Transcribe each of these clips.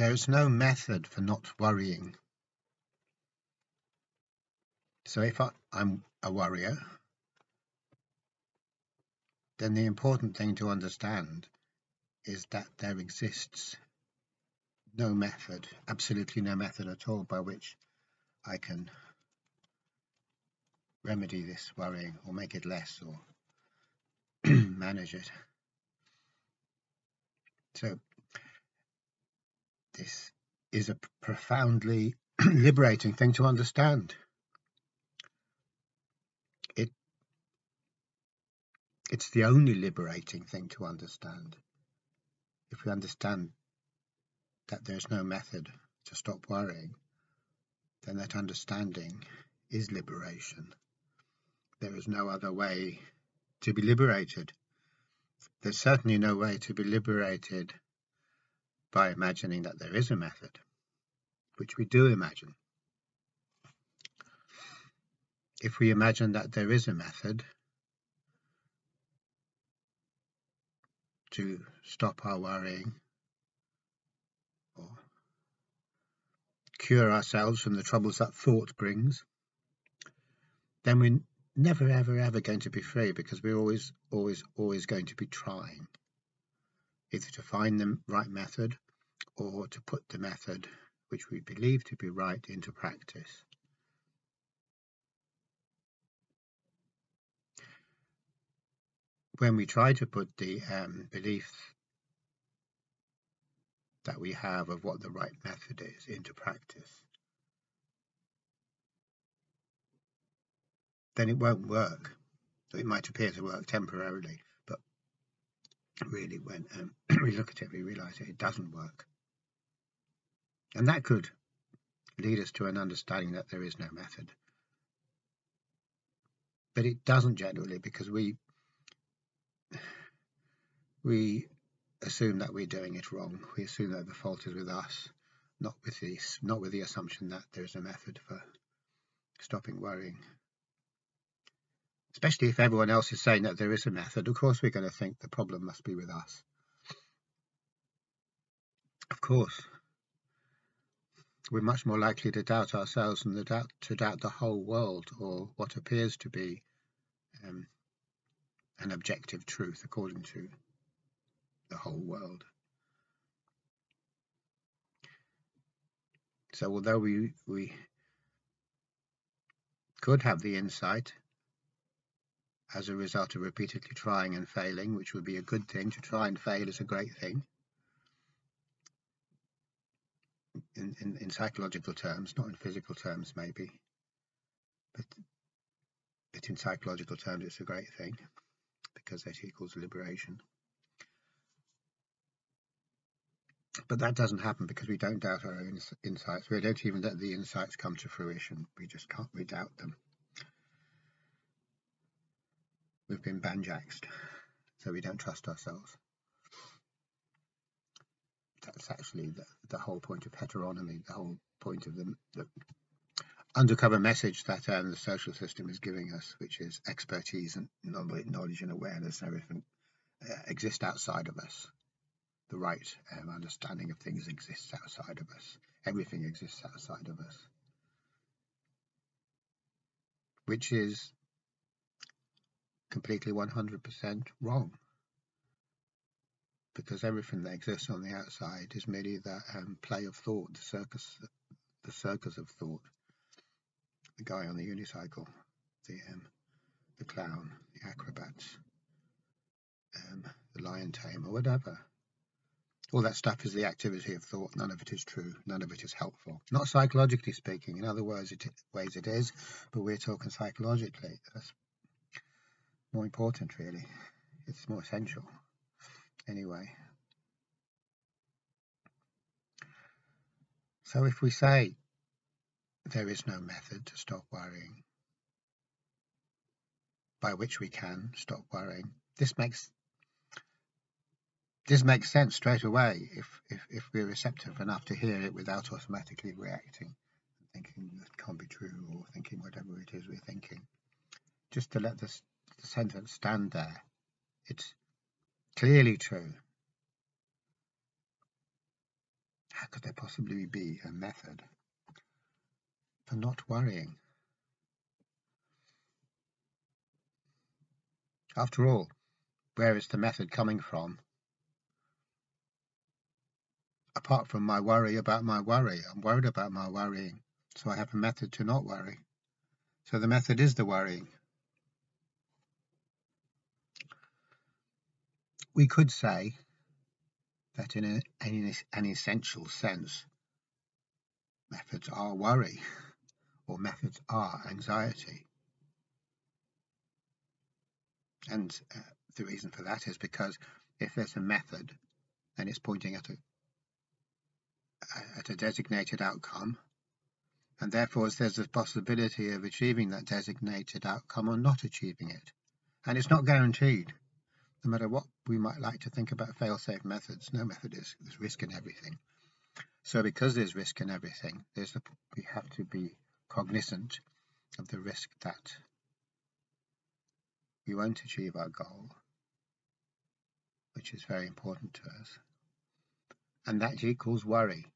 There is no method for not worrying. So if I, I'm a worrier, then the important thing to understand is that there exists no method, absolutely no method at all by which I can remedy this worrying or make it less or manage it. So this is a profoundly liberating thing to understand. It it's the only liberating thing to understand. If we understand that there's no method to stop worrying, then that understanding is liberation. There is no other way to be liberated. There's certainly no way to be liberated by imagining that there is a method, which we do imagine. If we imagine that there is a method to stop our worrying or cure ourselves from the troubles that thought brings, then we're never, ever, ever going to be free because we're always, always, always going to be trying either to find the right method or to put the method which we believe to be right into practice. When we try to put the um, belief that we have of what the right method is into practice, then it won't work. It might appear to work temporarily, really when um, we look at it, we realize that it doesn't work. And that could lead us to an understanding that there is no method. But it doesn't generally because we we assume that we're doing it wrong. We assume that the fault is with us, not with the not with the assumption that there's a method for stopping worrying. Especially if everyone else is saying that there is a method, of course we're going to think the problem must be with us. Of course we're much more likely to doubt ourselves than to doubt, to doubt the whole world or what appears to be um, an objective truth according to the whole world. So although we, we could have the insight as a result of repeatedly trying and failing, which would be a good thing, to try and fail is a great thing, in, in, in psychological terms, not in physical terms maybe, but, but in psychological terms it's a great thing because that equals liberation. But that doesn't happen because we don't doubt our own insights. We don't even let the insights come to fruition. We just can't, we doubt them. We've been banjaxed, so we don't trust ourselves that's actually the, the whole point of heteronomy, the whole point of the, the undercover message that um, the social system is giving us, which is expertise and knowledge and awareness and everything uh, exist outside of us. The right um, understanding of things exists outside of us. Everything exists outside of us. Which is completely 100% wrong because everything that exists on the outside is merely that um, play of thought, the circus, the circus of thought. The guy on the unicycle, the um, the clown, the acrobats, um, the lion tamer, whatever. All that stuff is the activity of thought. None of it is true. None of it is helpful. Not psychologically speaking. In other words, it, ways it is, but we're talking psychologically. That's more important, really. It's more essential anyway. So if we say there is no method to stop worrying, by which we can stop worrying, this makes this makes sense straight away if, if, if we're receptive enough to hear it without automatically reacting, thinking that can't be true or thinking whatever it is we're thinking. Just to let this the sentence stand there. It's clearly true. how could there possibly be a method for not worrying? After all, where is the method coming from? Apart from my worry about my worry, I'm worried about my worrying, so I have a method to not worry. So the method is the worrying. We could say that in, a, in an essential sense, methods are worry or methods are anxiety. And uh, the reason for that is because if there's a method and it's pointing at a at a designated outcome, and therefore there's a possibility of achieving that designated outcome or not achieving it. And it's not guaranteed. No matter what we might like to think about fail-safe methods, no method is there's risk in everything. So because there's risk in everything, there's the, we have to be cognizant of the risk that we won't achieve our goal, which is very important to us. And that equals worry.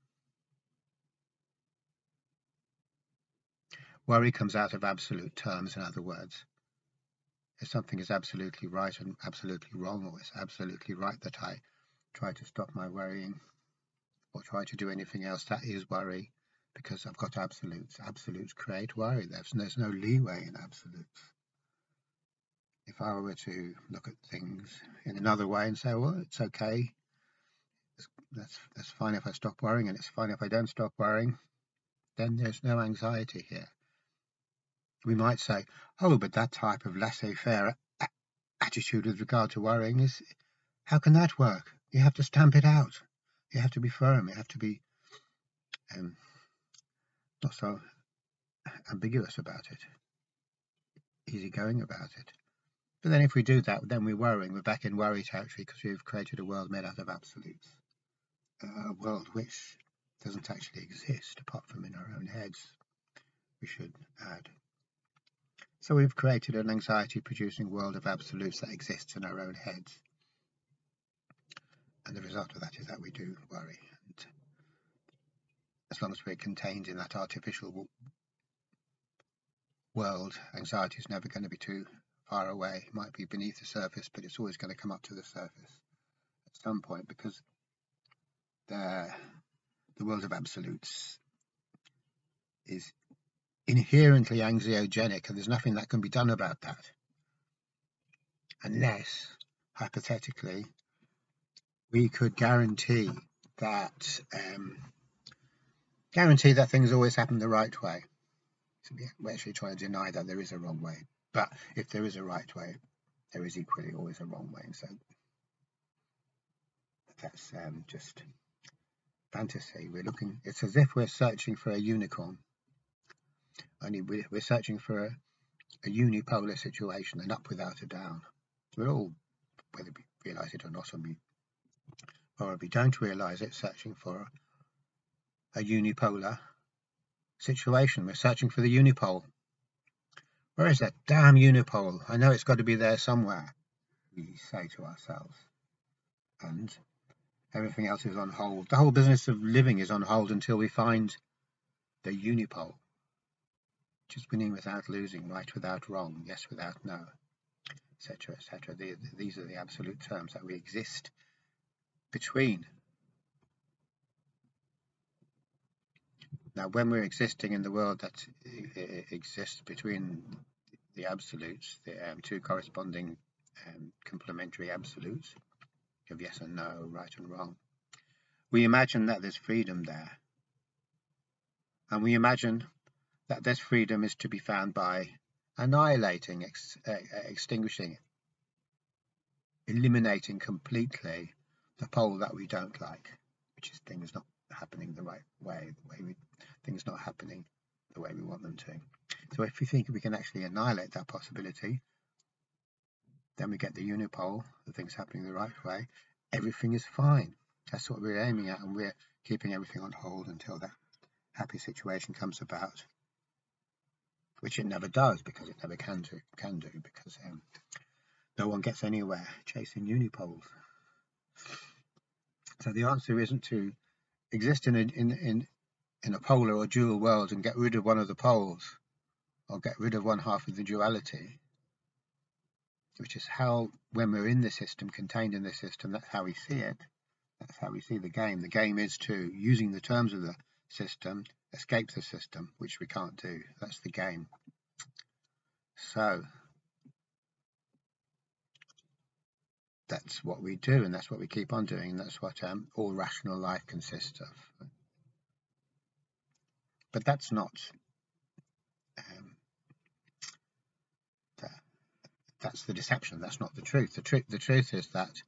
Worry comes out of absolute terms, in other words. If something is absolutely right and absolutely wrong, or it's absolutely right that I try to stop my worrying or try to do anything else, that is worry because I've got absolutes. Absolutes create worry. There's, there's no leeway in absolutes. If I were to look at things in another way and say, well, it's okay, that's, that's fine if I stop worrying and it's fine if I don't stop worrying, then there's no anxiety here. We might say, oh, but that type of laissez-faire attitude with regard to worrying is, how can that work? You have to stamp it out. You have to be firm. You have to be um, not so ambiguous about it, easygoing about it. But then if we do that, then we're worrying. We're back in worry territory because we've created a world made out of absolutes. a world which doesn't actually exist apart from in our own heads, we should add. So we've created an anxiety-producing world of absolutes that exists in our own heads. And the result of that is that we do worry. And as long as we're contained in that artificial world, anxiety is never going to be too far away. It might be beneath the surface, but it's always going to come up to the surface at some point because the, the world of absolutes is inherently anxiogenic and there's nothing that can be done about that. Unless, hypothetically, we could guarantee that um, guarantee that things always happen the right way. So we're actually trying to deny that there is a wrong way. But if there is a right way, there is equally always a wrong way. So that's um, just fantasy. We're looking, it's as if we're searching for a unicorn only we're searching for a, a unipolar situation, an up without a down. We're all, whether we realise it or not, or we, or we don't realise it, searching for a unipolar situation. We're searching for the unipole. Where is that damn unipole? I know it's got to be there somewhere, we say to ourselves. And everything else is on hold. The whole business of living is on hold until we find the unipole. Just winning without losing, right without wrong, yes without no, etc., etc. The, the, these are the absolute terms that we exist between. Now, when we're existing in the world that exists between the absolutes, the um, two corresponding um, complementary absolutes of yes and no, right and wrong, we imagine that there's freedom there. And we imagine that this freedom is to be found by annihilating, ex uh, extinguishing, eliminating completely the pole that we don't like, which is things not happening the right way, the way we things not happening the way we want them to. So if we think we can actually annihilate that possibility, then we get the unipole, the things happening the right way, everything is fine. That's what we're aiming at, and we're keeping everything on hold until that happy situation comes about which it never does because it never can do, can do because um, no one gets anywhere chasing unipoles. So the answer isn't to exist in a, in, in, in a polar or dual world and get rid of one of the poles, or get rid of one half of the duality, which is how, when we're in the system, contained in the system, that's how we see it. That's how we see the game. The game is to, using the terms of the system, escape the system, which we can't do. That's the game. So, that's what we do, and that's what we keep on doing, and that's what um, all rational life consists of. But that's not um, the, that's the deception. That's not the truth. The truth the truth is that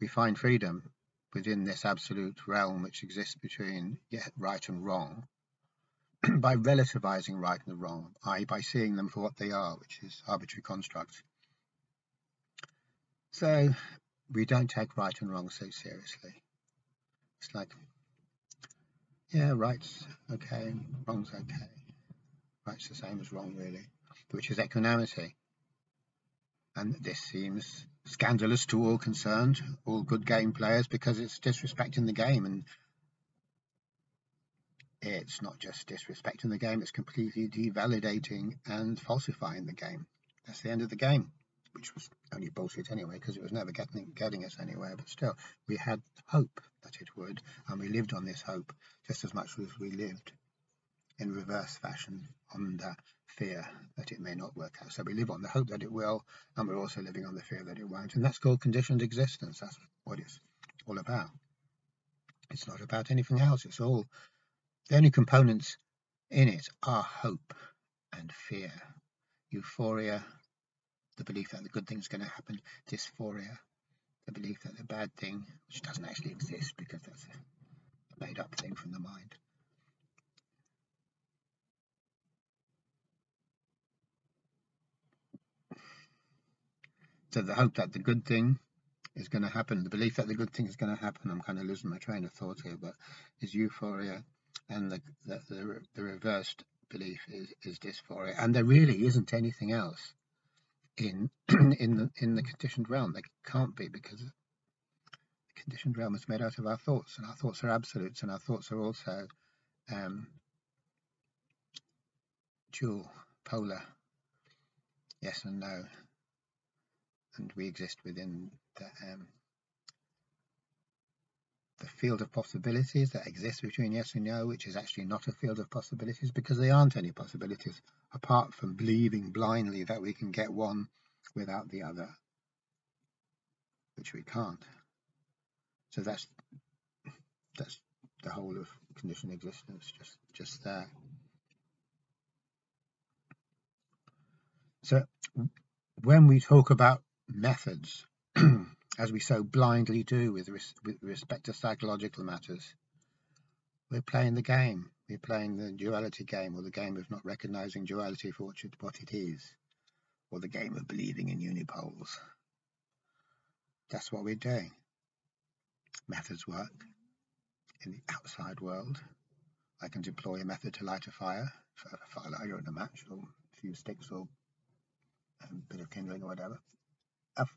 we find freedom within this absolute realm which exists between right and wrong by relativizing right and wrong, i.e., by seeing them for what they are, which is arbitrary constructs. So we don't take right and wrong so seriously. It's like, yeah, right's okay, wrong's okay. Right's the same as wrong, really, which is equanimity. And this seems scandalous to all concerned, all good game players, because it's disrespecting the game. And it's not just disrespecting the game, it's completely devalidating and falsifying the game. That's the end of the game which was only bullshit anyway because it was never getting getting us anywhere. But still, we had hope that it would, and we lived on this hope just as much as we lived in reverse fashion on the fear that it may not work out. So we live on the hope that it will, and we're also living on the fear that it won't, and that's called conditioned existence. That's what it's all about. It's not about anything else. It's all the only components in it are hope and fear, euphoria the belief that the good thing's going to happen, dysphoria, the belief that the bad thing, which doesn't actually exist because that's a made up thing from the mind. So the hope that the good thing is going to happen, the belief that the good thing is going to happen, I'm kind of losing my train of thought here, but is euphoria, and the, the, the, the reversed belief is, is dysphoria. And there really isn't anything else in in the in the conditioned realm. They can't be because the conditioned realm is made out of our thoughts, and our thoughts are absolutes, and our thoughts are also um, dual, polar, yes and no, and we exist within the um, the field of possibilities that exists between yes and no, which is actually not a field of possibilities because there aren't any possibilities apart from believing blindly that we can get one without the other, which we can't. So that's that's the whole of conditioned existence, just just there. So when we talk about methods, as we so blindly do with, res with respect to psychological matters, we're playing the game. We're playing the duality game, or the game of not recognizing duality for what it is, or the game of believing in unipoles. That's what we're doing. Methods work in the outside world. I can deploy a method to light a fire, a fire lighter and a match, or a few sticks, or a bit of kindling, or whatever. I've,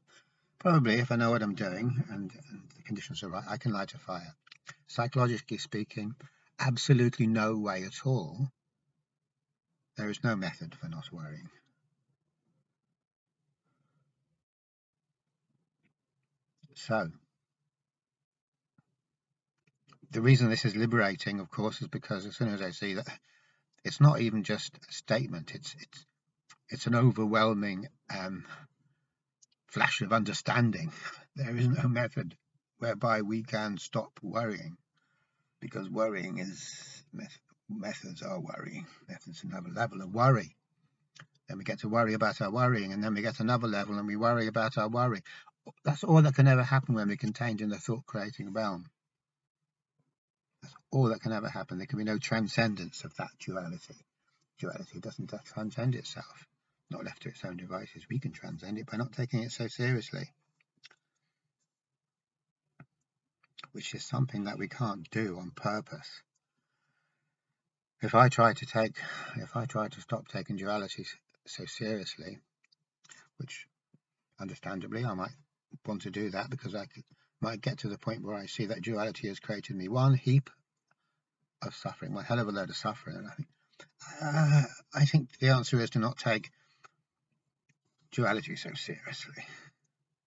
probably, if I know what I'm doing and, and the conditions are right, I can light a fire. Psychologically speaking, absolutely no way at all. There is no method for not worrying. So, the reason this is liberating, of course, is because as soon as I see that it's not even just a statement, it's it's it's an overwhelming um, flash of understanding. There is no method whereby we can stop worrying because worrying is methods are worrying. Methods another level of worry. Then we get to worry about our worrying, and then we get another level and we worry about our worry. That's all that can ever happen when we're contained in the thought creating realm. That's all that can ever happen. There can be no transcendence of that duality. Duality doesn't transcend itself, not left to its own devices. We can transcend it by not taking it so seriously. which is something that we can't do on purpose. If I try to take, if I try to stop taking duality so seriously, which understandably I might want to do that because I might get to the point where I see that duality has created me one heap of suffering, one hell of a load of suffering. And I think, uh, I think the answer is to not take duality so seriously.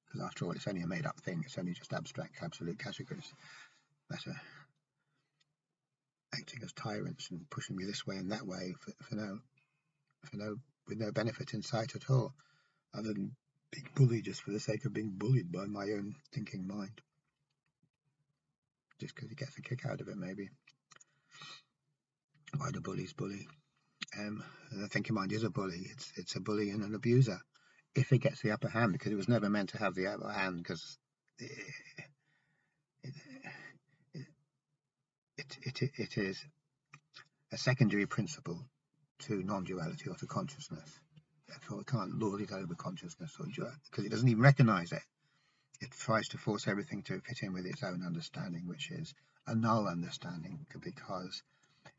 Because after all, it's only a made up thing, it's only just abstract, absolute categories that are acting as tyrants and pushing me this way and that way for, for no for no with no benefit in sight at all, other than being bullied just for the sake of being bullied by my own thinking mind. Just because he gets a kick out of it, maybe. Why do bullies bully? Um, the thinking mind is a bully. It's it's a bully and an abuser. If it gets the upper hand, because it was never meant to have the upper hand, because it, it, it, it, is a secondary principle to non-duality or to consciousness. Therefore, it can't lord it over consciousness or because it doesn't even recognize it. It tries to force everything to fit in with its own understanding, which is a null understanding because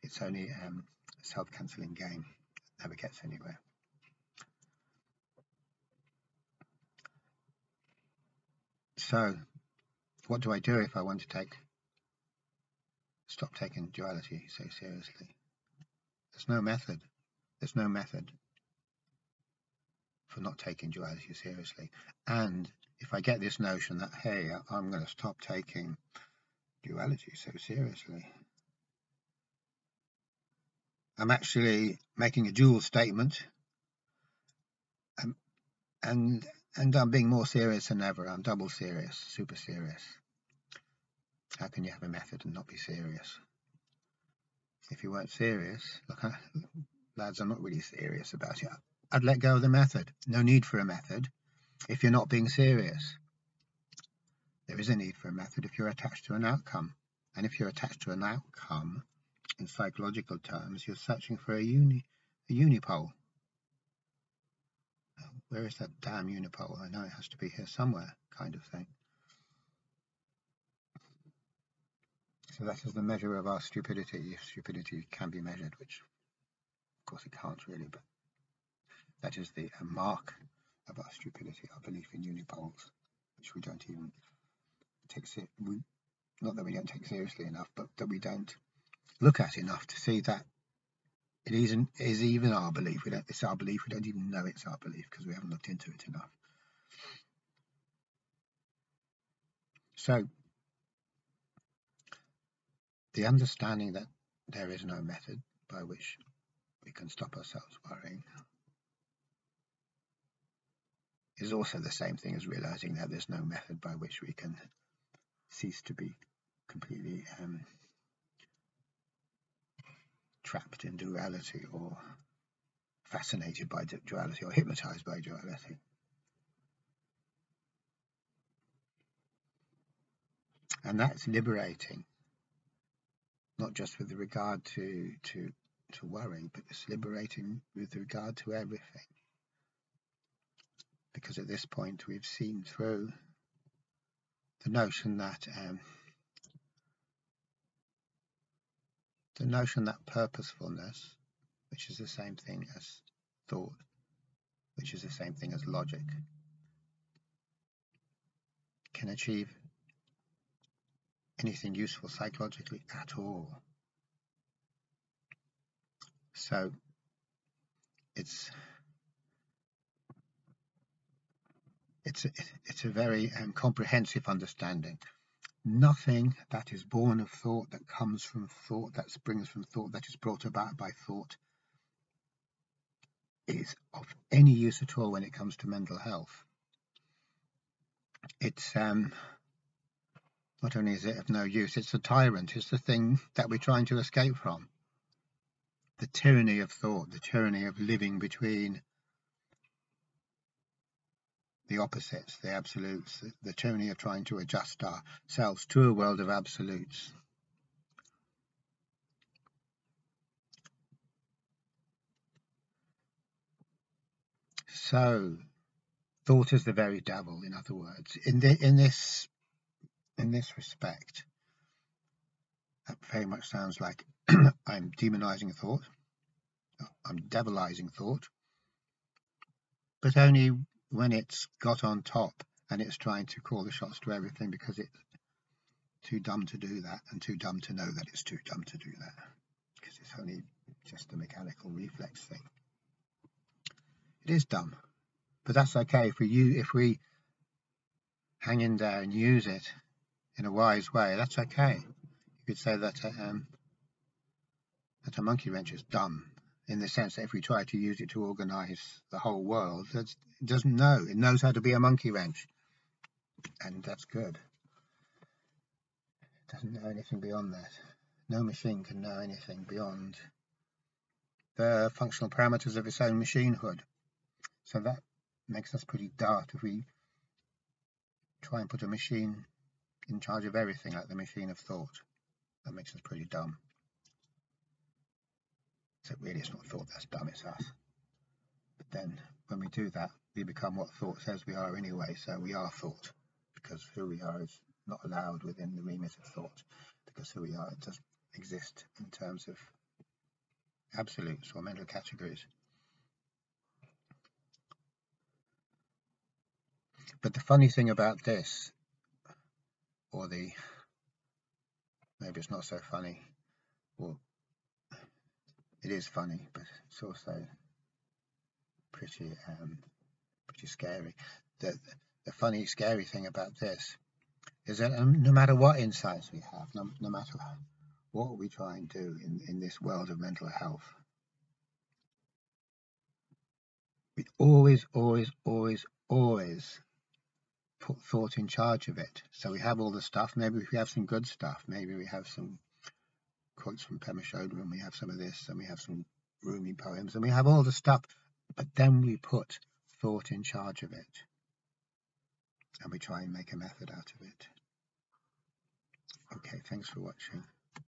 it's only um, a self-cancelling game. It never gets anywhere. So, what do I do if I want to take stop taking duality so seriously? There's no method. There's no method for not taking duality seriously. And if I get this notion that, hey, I'm going to stop taking duality so seriously, I'm actually making a dual statement um, and and I'm being more serious than ever. I'm double serious, super serious. How can you have a method and not be serious? If you weren't serious, look, lads, I'm not really serious about it. I'd let go of the method. No need for a method if you're not being serious. There is a need for a method if you're attached to an outcome. And if you're attached to an outcome, in psychological terms, you're searching for a uni a unipole. Where is that damn unipole? I know it has to be here somewhere, kind of thing. So that is the measure of our stupidity, if stupidity can be measured, which of course it can't really, but that is the mark of our stupidity, our belief in unipoles, which we don't even take we, not that we don't take seriously enough, but that we don't look at enough to see that it isn't is even our belief. We don't it's our belief, we don't even know it's our belief because we haven't looked into it enough. So the understanding that there is no method by which we can stop ourselves worrying is also the same thing as realizing that there's no method by which we can cease to be completely um, trapped in duality or fascinated by duality or hypnotized by duality. And that's liberating, not just with regard to, to to worry, but it's liberating with regard to everything. Because at this point we've seen through the notion that um, the notion that purposefulness, which is the same thing as thought, which is the same thing as logic, can achieve anything useful psychologically at all. So it's it's a, it's a very um, comprehensive understanding. Nothing that is born of thought, that comes from thought, that springs from thought, that is brought about by thought, is of any use at all when it comes to mental health. It's um, not only is it of no use, it's a tyrant. It's the thing that we're trying to escape from the tyranny of thought, the tyranny of living between the opposites, the absolutes, the, tyranny of trying to adjust ourselves to a world of absolutes. So, thought is the very devil, in other words. In, the, in this in this respect, that very much sounds like I'm demonizing thought, I'm devilizing thought, but only when it's got on top and it's trying to call the shots to everything because it's too dumb to do that and too dumb to know that it's too dumb to do that because it's only just a mechanical reflex thing. It is dumb, but that's okay if we use, if we hang in there and use it in a wise way. That's okay. You could say that um, that a monkey wrench is dumb in the sense that if we try to use it to organize the whole world, it doesn't know. It knows how to be a monkey wrench. And that's good. It doesn't know anything beyond that. No machine can know anything beyond the functional parameters of its own machinehood. So that makes us pretty daft if we try and put a machine in charge of everything like the machine of thought. That makes us pretty dumb. So really it's not thought that's dumb, it's us. But then when we do that, we become what thought says we are anyway, so we are thought, because who we are is not allowed within the remit of thought, because who we are doesn't exist in terms of absolutes or mental categories. But the funny thing about this, or the, maybe it's not so funny, well, it is funny, but it's also pretty um, pretty scary. The, the funny, scary thing about this is that um, no matter what insights we have, no, no matter what we try and do in, in this world of mental health, we always, always, always, always put thought in charge of it. So we have all the stuff. Maybe we have some good stuff. Maybe we have some quotes from Chodron, and we have some of this, and we have some Rumi poems, and we have all the stuff, but then we put thought in charge of it, and we try and make a method out of it. Okay, thanks for watching.